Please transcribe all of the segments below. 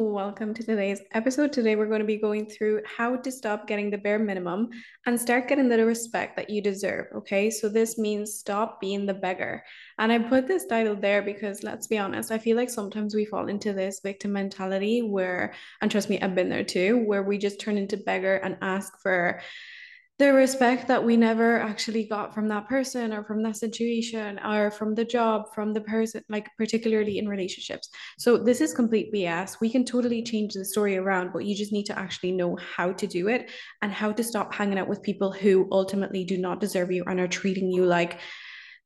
Welcome to today's episode. Today, we're going to be going through how to stop getting the bare minimum and start getting the respect that you deserve. Okay, so this means stop being the beggar. And I put this title there because let's be honest, I feel like sometimes we fall into this victim mentality where, and trust me, I've been there too, where we just turn into beggar and ask for the respect that we never actually got from that person or from that situation or from the job from the person like particularly in relationships so this is complete bs we can totally change the story around but you just need to actually know how to do it and how to stop hanging out with people who ultimately do not deserve you and are treating you like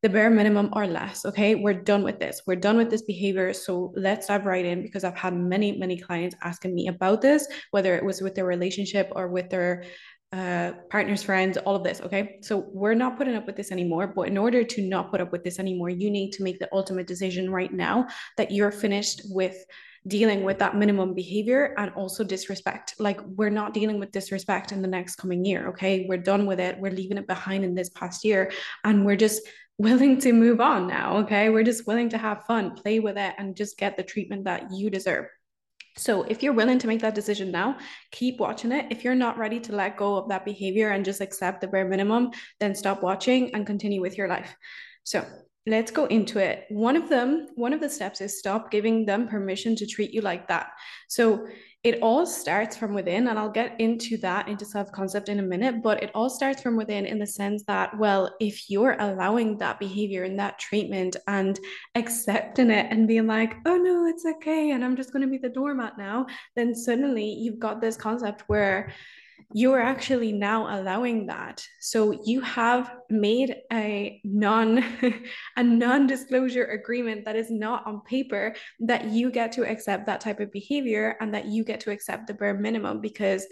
the bare minimum or less. Okay, we're done with this. We're done with this behavior. So let's dive right in because I've had many, many clients asking me about this, whether it was with their relationship or with their uh, partners, friends, all of this. Okay. So we're not putting up with this anymore. But in order to not put up with this anymore, you need to make the ultimate decision right now that you're finished with dealing with that minimum behavior and also disrespect. Like we're not dealing with disrespect in the next coming year. Okay. We're done with it. We're leaving it behind in this past year. And we're just willing to move on now. Okay. We're just willing to have fun, play with it, and just get the treatment that you deserve. So if you're willing to make that decision now, keep watching it. If you're not ready to let go of that behavior and just accept the bare minimum, then stop watching and continue with your life. So let's go into it. One of them, one of the steps is stop giving them permission to treat you like that. So it all starts from within and i'll get into that into self-concept in a minute but it all starts from within in the sense that well if you're allowing that behavior and that treatment and accepting it and being like oh no it's okay and i'm just going to be the doormat now then suddenly you've got this concept where you are actually now allowing that. So you have made a non a non-disclosure agreement that is not on paper that you get to accept that type of behavior and that you get to accept the bare minimum because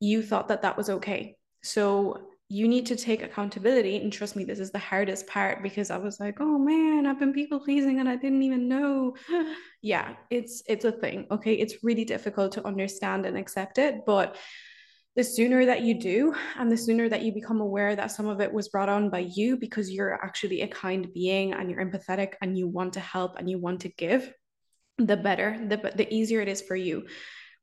you thought that that was okay. So you need to take accountability and trust me this is the hardest part because i was like oh man i've been people pleasing and i didn't even know. Yeah it's it's a thing okay? It's really difficult to understand and accept it but the sooner that you do and the sooner that you become aware that some of it was brought on by you because you're actually a kind being and you're empathetic and you want to help and you want to give the better the, the easier it is for you.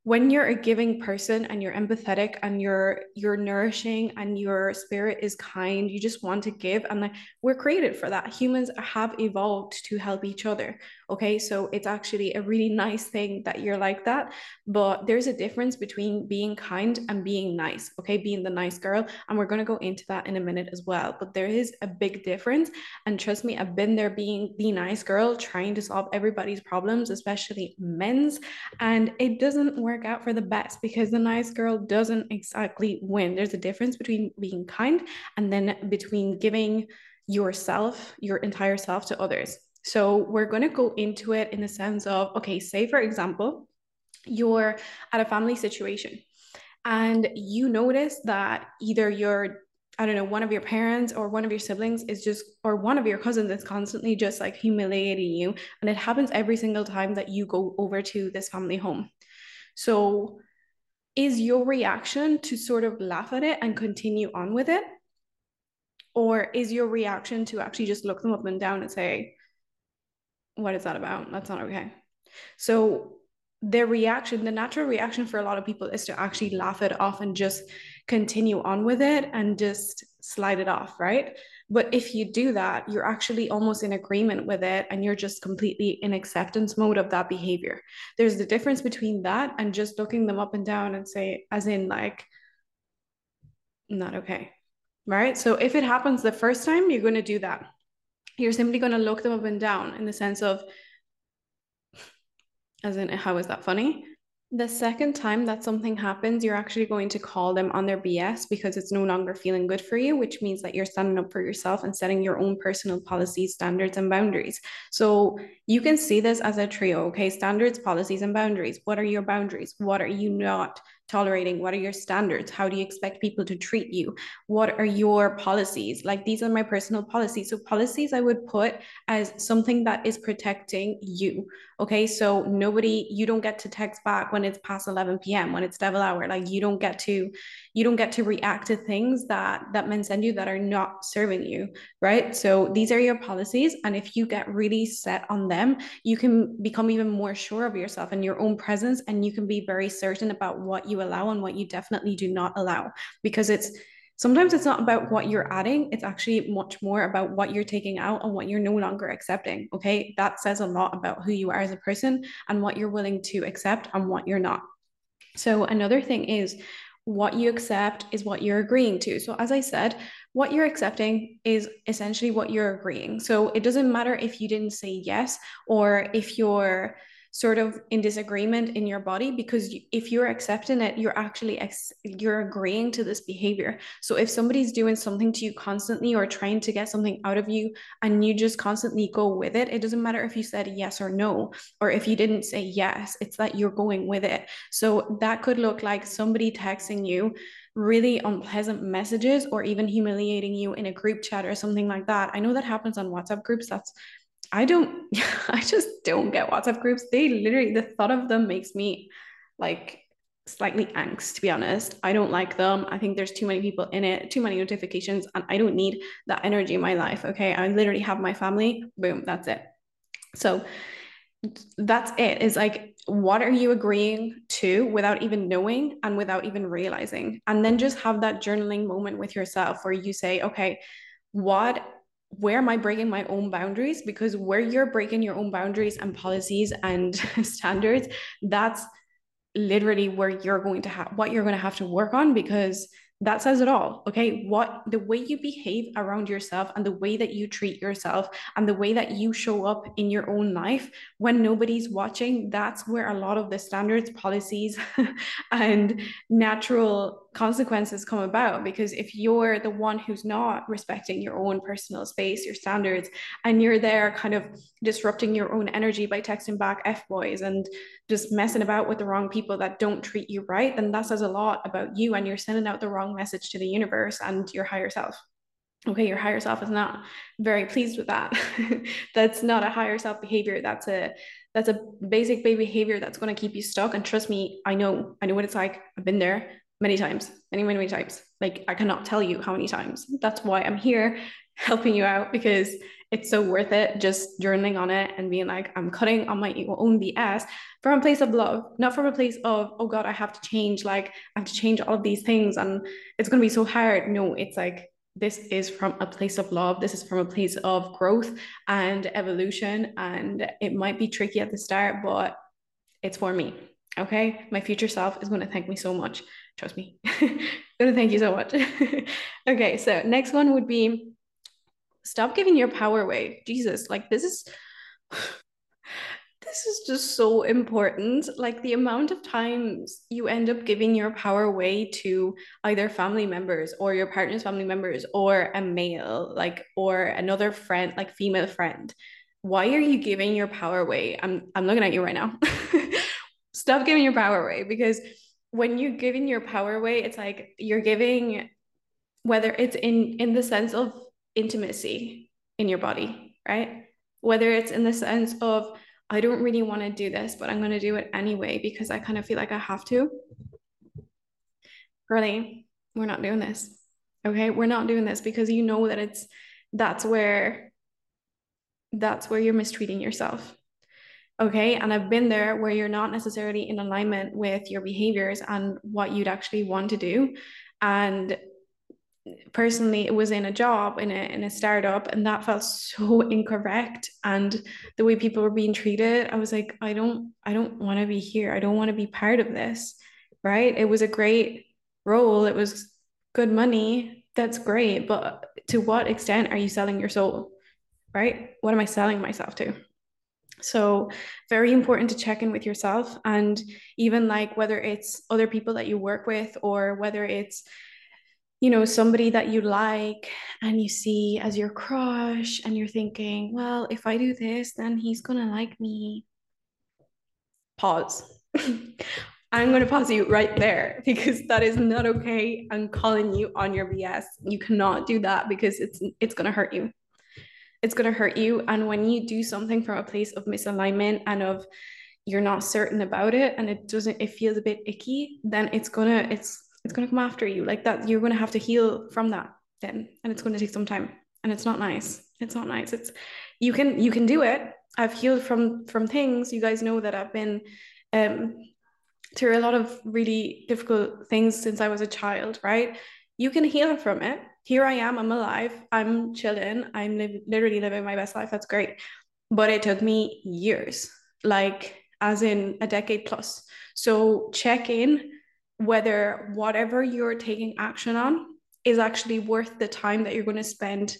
When you're a giving person and you're empathetic and you're you're nourishing and your spirit is kind you just want to give and like we're created for that. Humans have evolved to help each other okay so it's actually a really nice thing that you're like that but there's a difference between being kind and being nice okay being the nice girl and we're going to go into that in a minute as well but there is a big difference and trust me i've been there being the nice girl trying to solve everybody's problems especially men's and it doesn't work out for the best because the nice girl doesn't exactly win. There's a difference between being kind and then between giving yourself, your entire self to others. So we're going to go into it in the sense of okay, say for example, you're at a family situation and you notice that either your I don't know, one of your parents or one of your siblings is just, or one of your cousins is constantly just like humiliating you. And it happens every single time that you go over to this family home. So, is your reaction to sort of laugh at it and continue on with it? Or is your reaction to actually just look them up and down and say, What is that about? That's not okay. So, their reaction, the natural reaction for a lot of people is to actually laugh it off and just continue on with it and just slide it off, right? But if you do that, you're actually almost in agreement with it and you're just completely in acceptance mode of that behavior. There's the difference between that and just looking them up and down and say, as in, like, not okay. Right. So if it happens the first time, you're going to do that. You're simply going to look them up and down in the sense of, as in, how is that funny? The second time that something happens, you're actually going to call them on their BS because it's no longer feeling good for you, which means that you're standing up for yourself and setting your own personal policies, standards, and boundaries. So you can see this as a trio, okay? Standards, policies, and boundaries. What are your boundaries? What are you not tolerating? What are your standards? How do you expect people to treat you? What are your policies? Like these are my personal policies. So, policies I would put as something that is protecting you. Okay. So, nobody, you don't get to text back when it's past 11 p.m., when it's devil hour. Like you don't get to, you don't get to react to things that that men send you that are not serving you. Right. So, these are your policies. And if you get really set on them, you can become even more sure of yourself and your own presence. And you can be very certain about what you allow and what you definitely do not allow. Because it's sometimes it's not about what you're adding it's actually much more about what you're taking out and what you're no longer accepting okay? That says a lot about who you are as a person and what you're willing to accept and what you're not. So another thing is what you accept is what you're agreeing to. So as i said what you're accepting is essentially what you're agreeing. So it doesn't matter if you didn't say yes or if you're sort of in disagreement in your body because if you're accepting it you're actually ex- you're agreeing to this behavior. So if somebody's doing something to you constantly or trying to get something out of you and you just constantly go with it it doesn't matter if you said yes or no or if you didn't say yes it's that you're going with it. So that could look like somebody texting you really unpleasant messages or even humiliating you in a group chat or something like that. I know that happens on whatsapp groups that's I don't, I just don't get WhatsApp groups. They literally, the thought of them makes me like slightly angst, to be honest. I don't like them. I think there's too many people in it, too many notifications, and I don't need that energy in my life. Okay. I literally have my family, boom, that's it. So that's it. Is like, what are you agreeing to without even knowing and without even realizing? And then just have that journaling moment with yourself where you say, okay, what where am I breaking my own boundaries? Because where you're breaking your own boundaries and policies and standards, that's literally where you're going to have what you're going to have to work on because that says it all okay what the way you behave around yourself and the way that you treat yourself and the way that you show up in your own life when nobody's watching that's where a lot of the standards policies and natural consequences come about because if you're the one who's not respecting your own personal space your standards and you're there kind of disrupting your own energy by texting back f boys and just messing about with the wrong people that don't treat you right then that says a lot about you and you're sending out the wrong message to the universe and your higher self. Okay your higher self is not very pleased with that. That's not a higher self behavior. That's a that's a basic behavior that's going to keep you stuck. And trust me i know i know what it's like. I've been there many times, many, many, many times. Like I cannot tell you how many times. That's why I'm here helping you out because it's so worth it just journaling on it and being like, I'm cutting on my own BS from a place of love, not from a place of, oh God, I have to change, like I have to change all of these things and it's gonna be so hard. No, it's like this is from a place of love. This is from a place of growth and evolution. And it might be tricky at the start, but it's for me. Okay. My future self is going to thank me so much trust me. thank you so much. okay, so next one would be stop giving your power away. Jesus, like this is this is just so important. Like the amount of times you end up giving your power away to either family members or your partner's family members or a male, like or another friend, like female friend. Why are you giving your power away? I'm I'm looking at you right now. Stop giving your power away because when you're giving your power away, it's like you're giving whether it's in in the sense of intimacy in your body, right? Whether it's in the sense of I don't really want to do this, but I'm going to do it anyway because I kind of feel like I have to. Really, we're not doing this. Okay? We're not doing this because you know that it's that's where that's where you're mistreating yourself. Okay. And I've been there where you're not necessarily in alignment with your behaviors and what you'd actually want to do. And personally, it was in a job in a in a startup, and that felt so incorrect. And the way people were being treated, I was like, I don't, I don't want to be here. I don't want to be part of this. Right. It was a great role. It was good money. That's great. But to what extent are you selling your soul? Right? What am I selling myself to? So, very important to check in with yourself. And even like whether it's other people that you work with or whether it's, you know, somebody that you like and you see as your crush and you're thinking, well, if I do this, then he's going to like me. Pause. I'm going to pause you right there because that is not okay. I'm calling you on your BS. You cannot do that because it's it's going to hurt you. It's going to hurt you and when you do something from a place of misalignment and of you're not certain about it and it doesn't it feels a bit icky, then it's going to it's it's going to come after you. Like that you're going to have to heal from that then and it's going to take some time and it's not nice. It's not nice. It's you can you can do it. I've healed from from things. You guys know that I've been um through a lot of really difficult things since I was a child, right? You can heal from it. Here I am, I'm alive, I'm chilling, I'm li- literally living my best life. That's great. But it took me years, like as in a decade plus. So check in whether whatever you're taking action on is actually worth the time that you're going to spend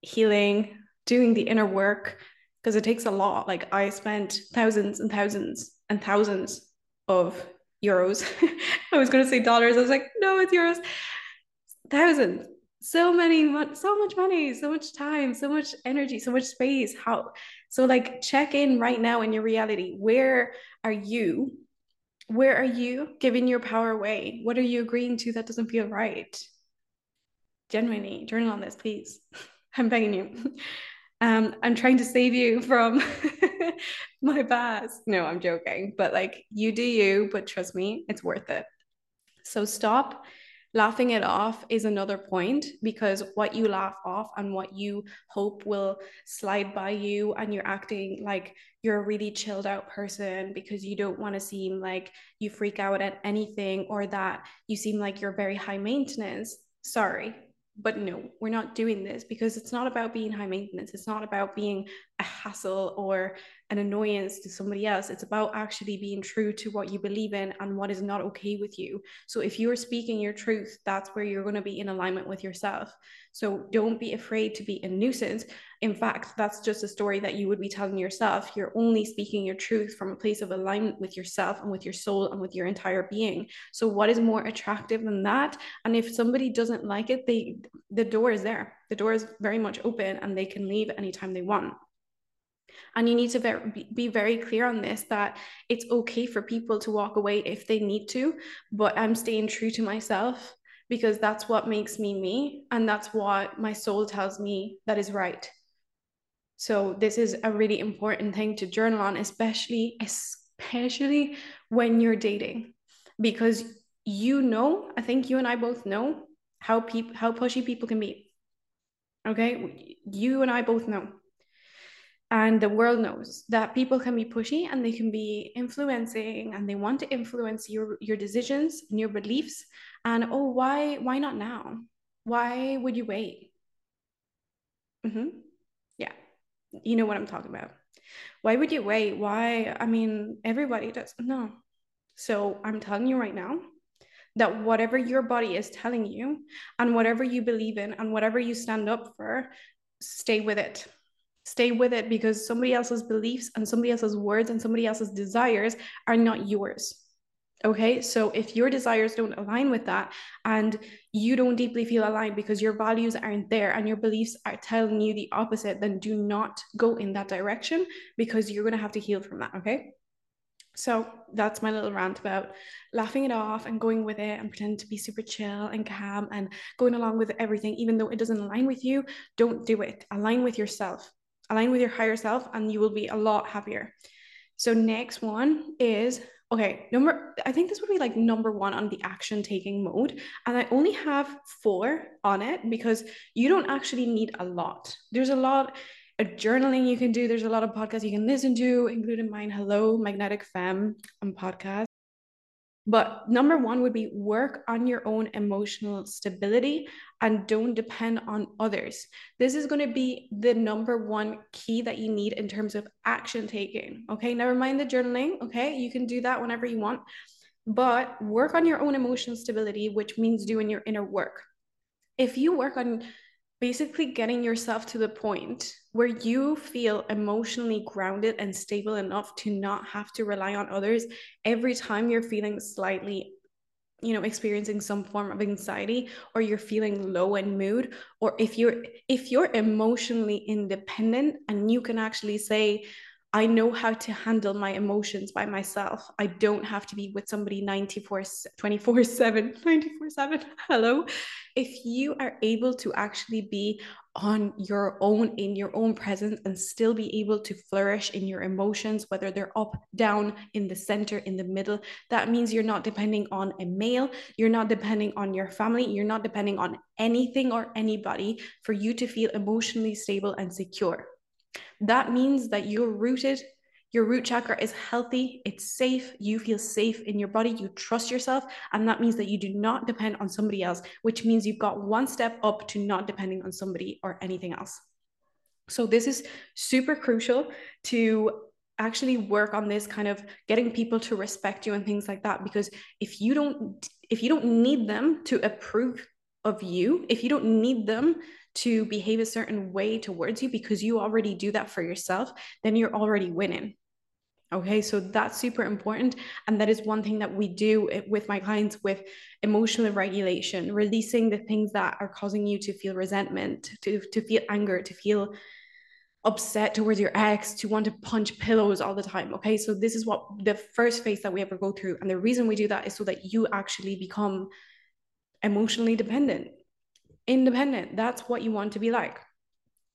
healing, doing the inner work, because it takes a lot. Like I spent thousands and thousands and thousands of euros. I was going to say dollars. I was like, no, it's euros. Thousands. So many, so much money, so much time, so much energy, so much space. How? So, like, check in right now in your reality. Where are you? Where are you giving your power away? What are you agreeing to that doesn't feel right? Genuinely, journal on this, please. I'm begging you. Um, I'm trying to save you from my past. No, I'm joking. But like you do you, but trust me, it's worth it. So stop laughing it off is another point because what you laugh off and what you hope will slide by you and you're acting like you're a really chilled out person because you don't want to seem like you freak out at anything or that you seem like you're very high maintenance sorry but no, we're not doing this because it's not about being high maintenance. It's not about being a hassle or an annoyance to somebody else. It's about actually being true to what you believe in and what is not okay with you. So if you're speaking your truth, that's where you're going to be in alignment with yourself. So don't be afraid to be a nuisance. In fact, that's just a story that you would be telling yourself. You're only speaking your truth from a place of alignment with yourself and with your soul and with your entire being. So what is more attractive than that? And if somebody doesn't like it, they the door is there. The door is very much open and they can leave anytime they want. And you need to be very clear on this that it's okay for people to walk away if they need to, but I'm staying true to myself because that's what makes me me and that's what my soul tells me that is right. So this is a really important thing to journal on especially especially when you're dating because you know i think you and i both know how people how pushy people can be. Okay? You and i both know and the world knows that people can be pushy and they can be influencing and they want to influence your your decisions and your beliefs. And oh why why not now? Why would you wait? Mm-hmm. yeah. You know what i'm talking about. Why would you wait? Why i mean everybody does. No. So i'm telling you right now that whatever your body is telling you and whatever you believe in and whatever you stand up for stay with it stay with it because somebody else's beliefs and somebody else's words and somebody else's desires are not yours Okay, so if your desires don't align with that and you don't deeply feel aligned because your values aren't there and your beliefs are telling you the opposite, then do not go in that direction because you're going to have to heal from that. Okay, so that's my little rant about laughing it off and going with it and pretending to be super chill and calm and going along with everything, even though it doesn't align with you. Don't do it. Align with yourself, align with your higher self, and you will be a lot happier. So, next one is okay number i think this would be like number one on the action taking mode. And i only have four on it because you don't actually need a lot. There's a lot of journaling you can do. There's a lot of podcasts you can listen to including mine hello magnetic femme and podcast but number one would be work on your own emotional stability and don't depend on others. This is going to be the number one key that you need in terms of action taking. Okay. Never mind the journaling. Okay. You can do that whenever you want, but work on your own emotional stability, which means doing your inner work. If you work on basically getting yourself to the point where you feel emotionally grounded and stable enough to not have to rely on others every time you're feeling slightly you know experiencing some form of anxiety or you're feeling low in mood or if you're if you're emotionally independent and you can actually say I know how to handle my emotions by myself. I don't have to be with somebody 94, 24 7, 94 7. Hello. If you are able to actually be on your own, in your own presence, and still be able to flourish in your emotions, whether they're up, down, in the center, in the middle, that means you're not depending on a male, you're not depending on your family, you're not depending on anything or anybody for you to feel emotionally stable and secure. That means that you're rooted, your root chakra is healthy, it's safe, you feel safe in your body, you trust yourself. And that means that you do not depend on somebody else, which means you've got one step up to not depending on somebody or anything else. So, this is super crucial to actually work on this kind of getting people to respect you and things like that because if you don't if you don't need them to approve of you if you don't need them to behave a certain way towards you because you already do that for yourself, then you're already winning. Okay, so that's super important. And that is one thing that we do with my clients with emotional regulation, releasing the things that are causing you to feel resentment, to, to feel anger, to feel upset towards your ex, to want to punch pillows all the time. Okay, so this is what the first phase that we ever go through. And the reason we do that is so that you actually become emotionally dependent independent. That's what you want to be like.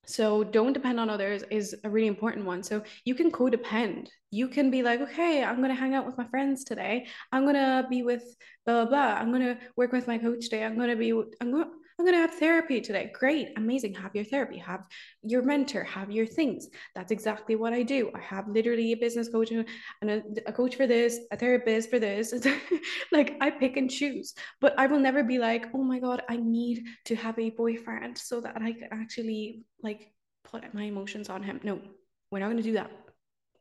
So don't depend on others is a really important one. So you can codepend. You can be like, okay, I'm gonna hang out with my friends today. I'm gonna be with blah blah. blah. I'm gonna work with my coach today. I'm gonna be. I'm gonna. I'm going to have therapy today. Great, amazing. Have your therapy, have your mentor, have your things. That's exactly what I do. I have literally a business coach and a, a coach for this, a therapist for this. like I pick and choose, but I will never be like, oh my God, I need to have a boyfriend so that I can actually like put my emotions on him. No, we're not going to do that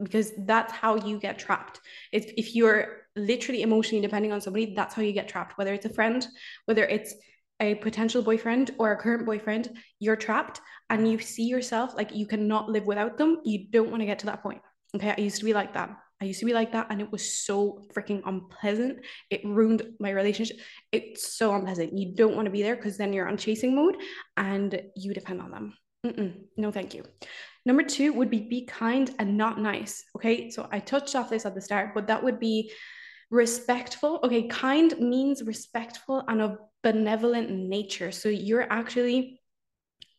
because that's how you get trapped. If, if you're literally emotionally depending on somebody, that's how you get trapped, whether it's a friend, whether it's a potential boyfriend or a current boyfriend, you're trapped and you see yourself like you cannot live without them. You don't want to get to that point. Okay. I used to be like that. I used to be like that and it was so freaking unpleasant. It ruined my relationship. It's so unpleasant. You don't want to be there because then you're on chasing mode and you depend on them. Mm-mm, no, thank you. Number two would be be kind and not nice. Okay. So I touched off this at the start, but that would be respectful. Okay. Kind means respectful and of benevolent nature. So you're actually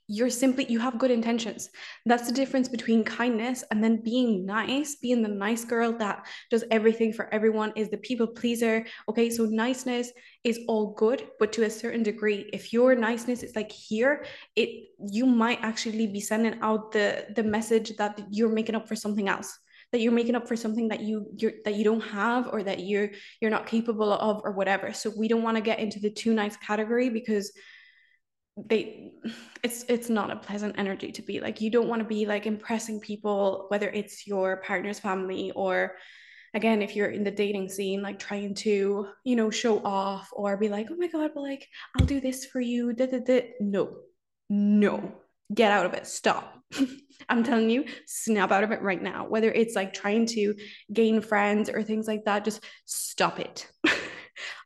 you're simply you have good intentions that's the difference between kindness and then being nice being the nice girl that does everything for everyone is the people pleaser okay so niceness is all good but to a certain degree if your niceness is like here it you might actually be sending out the the message that you're making up for something else that you're making up for something that you you're that you don't have or that you're you're not capable of or whatever. So we don't want to get into the too nice category because they it's it's not a pleasant energy to be. Like you don't want to be like impressing people whether it's your partner's family or again if you're in the dating scene like trying to you know show off or be like oh my god but like i'll do this for you da, da, da. no. No get out of it. Stop. I'm telling you, snap out of it right now. Whether it's like trying to gain friends or things like that, just stop it.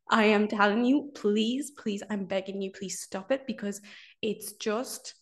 I am telling you, please, please, I'm begging you, please stop it because it's just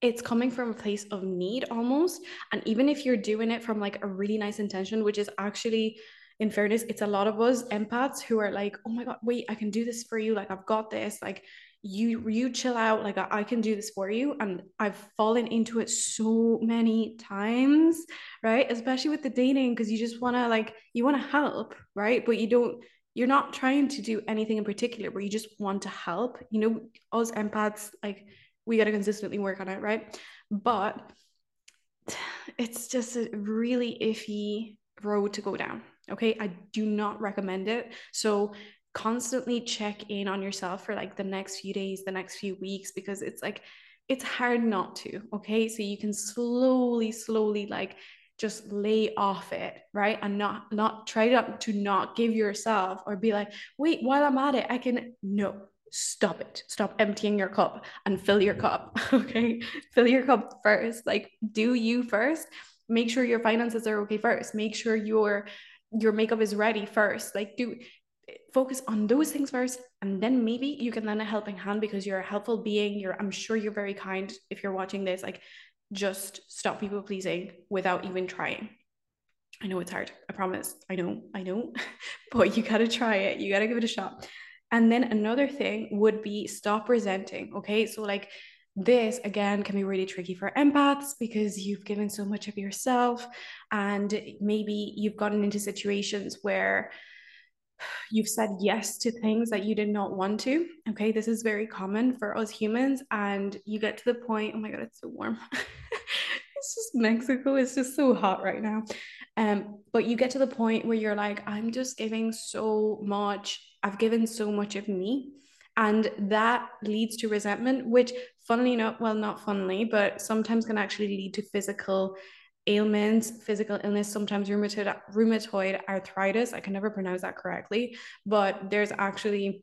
it's coming from a place of need almost. And even if you're doing it from like a really nice intention which is actually in fairness it's a lot of us empaths who are like oh my god wait i can do this for you. Like i've got this. Like you you chill out like I, can do this for you. And i've fallen into it so many times right? Especially with the dating because you just want to like you want to help right? But you don't you're not trying to do anything in particular but you just want to help. You know us empaths like we got to consistently work on it right? But it's just a really iffy road to go down okay? I do not recommend it. So constantly check in on yourself for like the next few days, the next few weeks, because it's like, it's hard not to. Okay. So you can slowly, slowly like just lay off it, right? And not, not try to, to not give yourself or be like, wait, while I'm at it, I can, no, stop it. Stop emptying your cup and fill your mm-hmm. cup. Okay. Fill your cup first. Like, do you first. Make sure your finances are okay first. Make sure your your makeup is ready first. Like, do focus on those things first and then maybe you can lend a helping hand because you're a helpful being you're i'm sure you're very kind if you're watching this like just stop people pleasing without even trying. I know it's hard. I promise. I know. I know. but you got to try it. You got to give it a shot. And then another thing would be stop resenting. Okay. So, like, this again can be really tricky for empaths because you've given so much of yourself and maybe you've gotten into situations where you've said yes to things that you did not want to. Okay, this is very common for us humans. And you get to the point, oh my God, it's so warm. it's just Mexico, it's just so hot right now. Um, but you get to the point where you're like, I'm just giving so much, I've given so much of me. And that leads to resentment, which, funnily enough, well, not funnily, but sometimes can actually lead to physical ailments, physical illness, sometimes rheumatoid, rheumatoid arthritis. I can never pronounce that correctly, but there's actually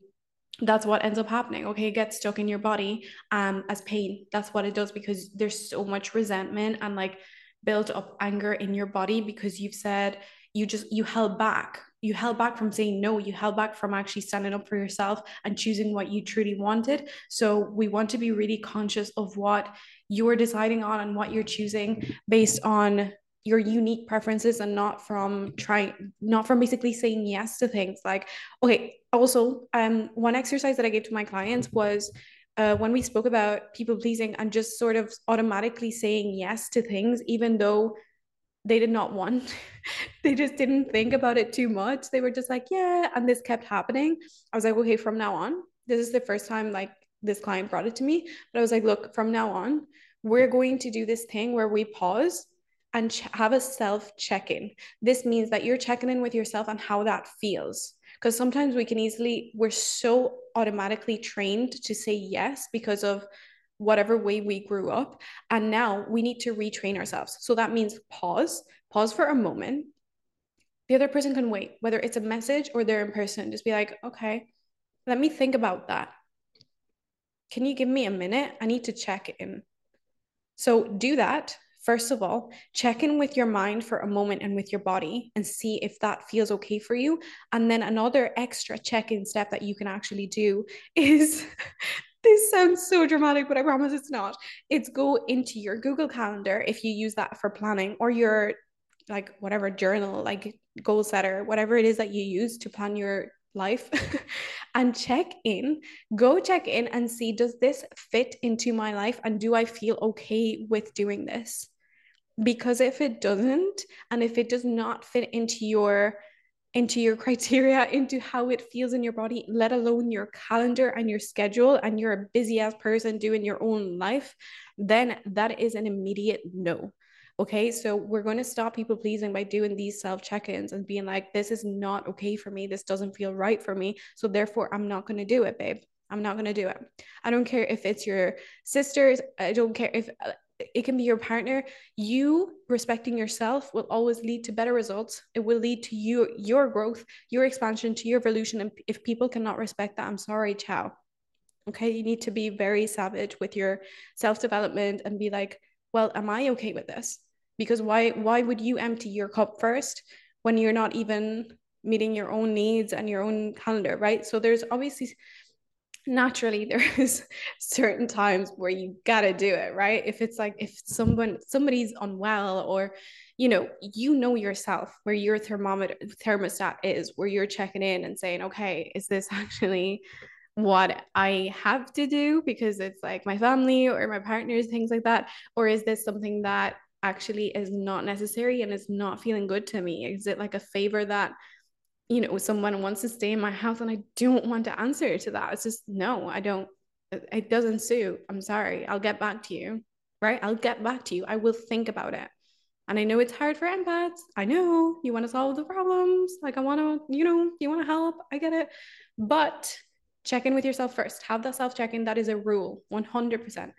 that's what ends up happening okay it gets stuck in your body um as pain that's what it does because there's so much resentment and like built up anger in your body because you've said you just you held back you held back from saying no you held back from actually standing up for yourself and choosing what you truly wanted. So we want to be really conscious of what you're deciding on and what you're choosing based on your unique preferences and not from trying not from basically saying yes to things. Like okay also um one exercise that i gave to my clients was uh, when we spoke about people pleasing and just sort of automatically saying yes to things even though they did not want they just didn't think about it too much they were just like yeah and this kept happening i was like okay from now on this is the first time like this client brought it to me but i was like look from now on we're going to do this thing where we pause and ch- have a self check in. This means that you're checking in with yourself and how that feels. Because sometimes we can easily, we're so automatically trained to say yes because of whatever way we grew up. And now we need to retrain ourselves. So that means pause, pause for a moment. The other person can wait, whether it's a message or they're in person. Just be like, okay, let me think about that. Can you give me a minute? I need to check in. So do that. First of all, check in with your mind for a moment and with your body and see if that feels okay for you. And then another extra check in step that you can actually do is this sounds so dramatic, but I promise it's not. It's go into your Google Calendar if you use that for planning or your like whatever journal, like goal setter, whatever it is that you use to plan your life and check in go check in and see does this fit into my life and do i feel okay with doing this because if it doesn't and if it does not fit into your into your criteria into how it feels in your body let alone your calendar and your schedule and you're a busy ass person doing your own life then that is an immediate no Okay, so we're going to stop people pleasing by doing these self check ins and being like, this is not okay for me. This doesn't feel right for me. So therefore, I'm not going to do it, babe. I'm not going to do it. I don't care if it's your sisters. I don't care if uh, it can be your partner. You respecting yourself will always lead to better results. It will lead to you, your growth, your expansion, to your evolution. And if people cannot respect that, I'm sorry, ciao. Okay, you need to be very savage with your self development and be like, well, am I okay with this? because why why would you empty your cup first when you're not even meeting your own needs and your own calendar right so there's obviously naturally there's certain times where you gotta do it right if it's like if someone somebody's unwell or you know you know yourself where your thermometer thermostat is where you're checking in and saying okay is this actually what I have to do because it's like my family or my partners, things like that? Or is this something that actually is not necessary and is not feeling good to me? Is it like a favor that, you know, someone wants to stay in my house and I don't want to answer to that? It's just, no, I don't, it doesn't suit. I'm sorry. I'll get back to you, right? I'll get back to you. I will think about it. And I know it's hard for empaths. I know you want to solve the problems. Like, I want to, you know, you want to help. I get it. But check in with yourself first. Have that self check in. That is a rule, 100%.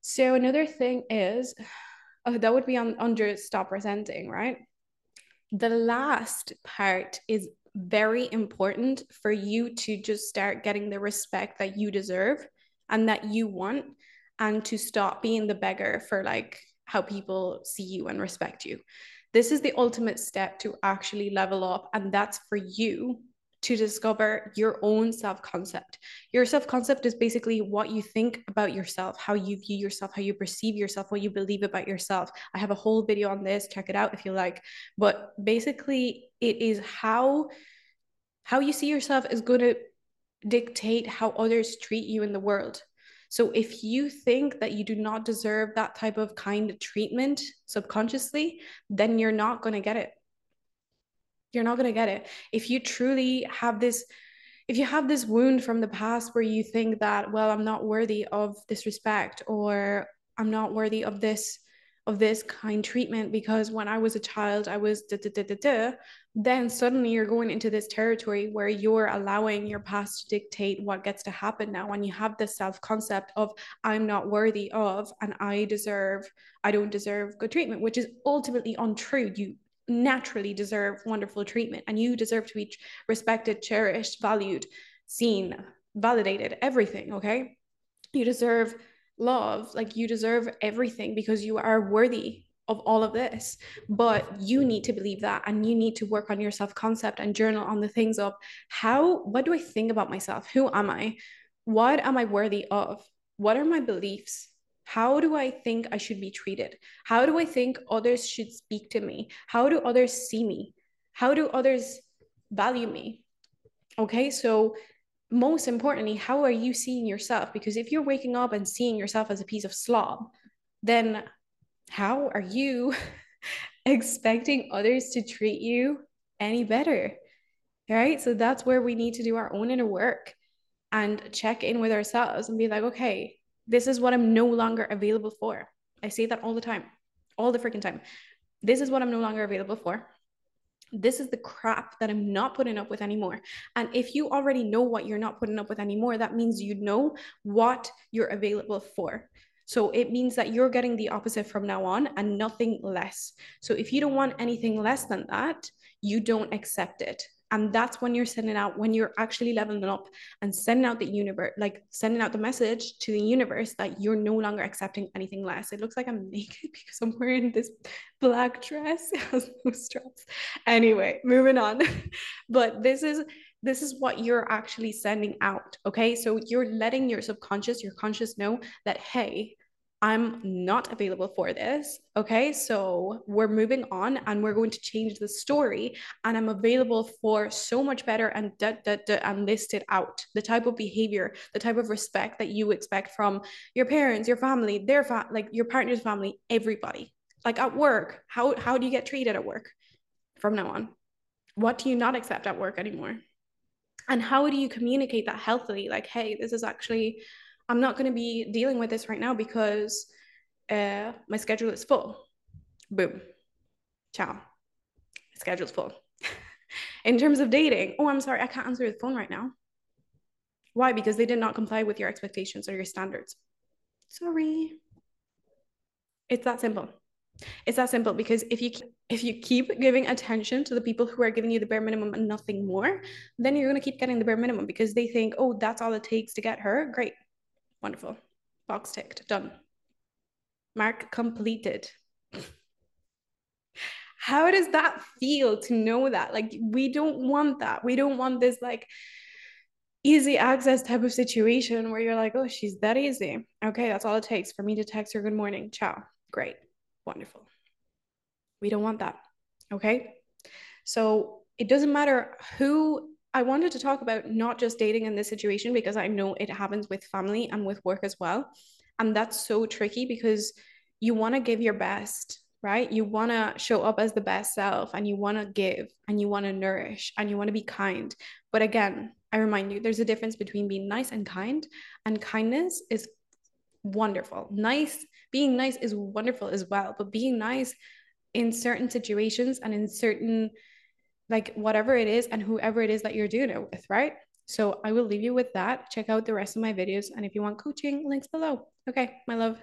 So, another thing is oh, that would be on under stop resenting, right? The last part is very important for you to just start getting the respect that you deserve and that you want and to stop being the beggar for like how people see you and respect you. This is the ultimate step to actually level up and that's for you to discover your own self concept. Your self concept is basically what you think about yourself, how you view yourself, how you perceive yourself, what you believe about yourself. I have a whole video on this, check it out if you like. But basically, it is how how you see yourself is going to dictate how others treat you in the world. So if you think that you do not deserve that type of kind of treatment subconsciously, then you're not going to get it you're not going to get it. If you truly have this if you have this wound from the past where you think that well i'm not worthy of this respect or i'm not worthy of this of this kind treatment because when i was a child i was da, da, da, da, da, then suddenly you're going into this territory where you're allowing your past to dictate what gets to happen now And you have this self concept of i'm not worthy of and i deserve i don't deserve good treatment which is ultimately untrue. You naturally deserve wonderful treatment and you deserve to be respected, cherished, valued, seen, validated, everything, okay? You deserve love, like you deserve everything because you are worthy of all of this. But you need to believe that and you need to work on your self concept and journal on the things of how, what do I think about myself? Who am I? What am I worthy of? What are my beliefs? How do I think I should be treated? How do I think others should speak to me? How do others see me? How do others value me? Okay, so most importantly, how are you seeing yourself? Because if you're waking up and seeing yourself as a piece of slob, then how are you expecting others to treat you any better? Right. So that's where we need to do our own inner work and check in with ourselves and be like, okay, this is what I'm no longer available for. I say that all the time, all the freaking time. This is what I'm no longer available for. This is the crap that I'm not putting up with anymore. And if you already know what you're not putting up with anymore, that means you know what you're available for. So it means that you're getting the opposite from now on and nothing less. So if you don't want anything less than that, you don't accept it and that's when you're sending out when you're actually leveling up and sending out the universe like sending out the message to the universe that you're no longer accepting anything less. It looks like i'm naked because i'm wearing this black dress. It has no straps. Anyway moving on. But this is this is what you're actually sending out okay? So you're letting your subconscious your conscious know that hey I'm not available for this. Okay. So we're moving on and we're going to change the story. And I'm available for so much better and da, da, da, and list it out the type of behavior, the type of respect that you expect from your parents, your family, their fa- like your partner's family, everybody. Like at work, how, how do you get treated at work from now on? What do you not accept at work anymore? And how do you communicate that healthily? Like, hey, this is actually I'm not going to be dealing with this right now because uh, my schedule is full. Boom. Ciao. My schedule's full. In terms of dating, oh, I'm sorry, I can't answer the phone right now. Why? Because they did not comply with your expectations or your standards. Sorry. It's that simple. It's that simple because if you if you keep giving attention to the people who are giving you the bare minimum and nothing more, then you're gonna keep getting the bare minimum because they think, oh, that's all it takes to get her. Great. Wonderful. Box ticked. Done. Mark completed. How does that feel to know that? Like, we don't want that. We don't want this, like, easy access type of situation where you're like, oh, she's that easy. Okay, that's all it takes for me to text her good morning. Ciao. Great. Wonderful. We don't want that. Okay. So it doesn't matter who I wanted to talk about not just dating in this situation because I know it happens with family and with work as well. And that's so tricky because you want to give your best, right? You want to show up as the best self and you want to give and you want to nourish and you want to be kind. But again, I remind you, there's a difference between being nice and kind, and kindness is wonderful. Nice, being nice is wonderful as well, but being nice in certain situations and in certain like whatever it is and whoever it is that you're doing it with, right? So I will leave you with that. Check out the rest of my videos. And if you want coaching, links below. Okay, my love.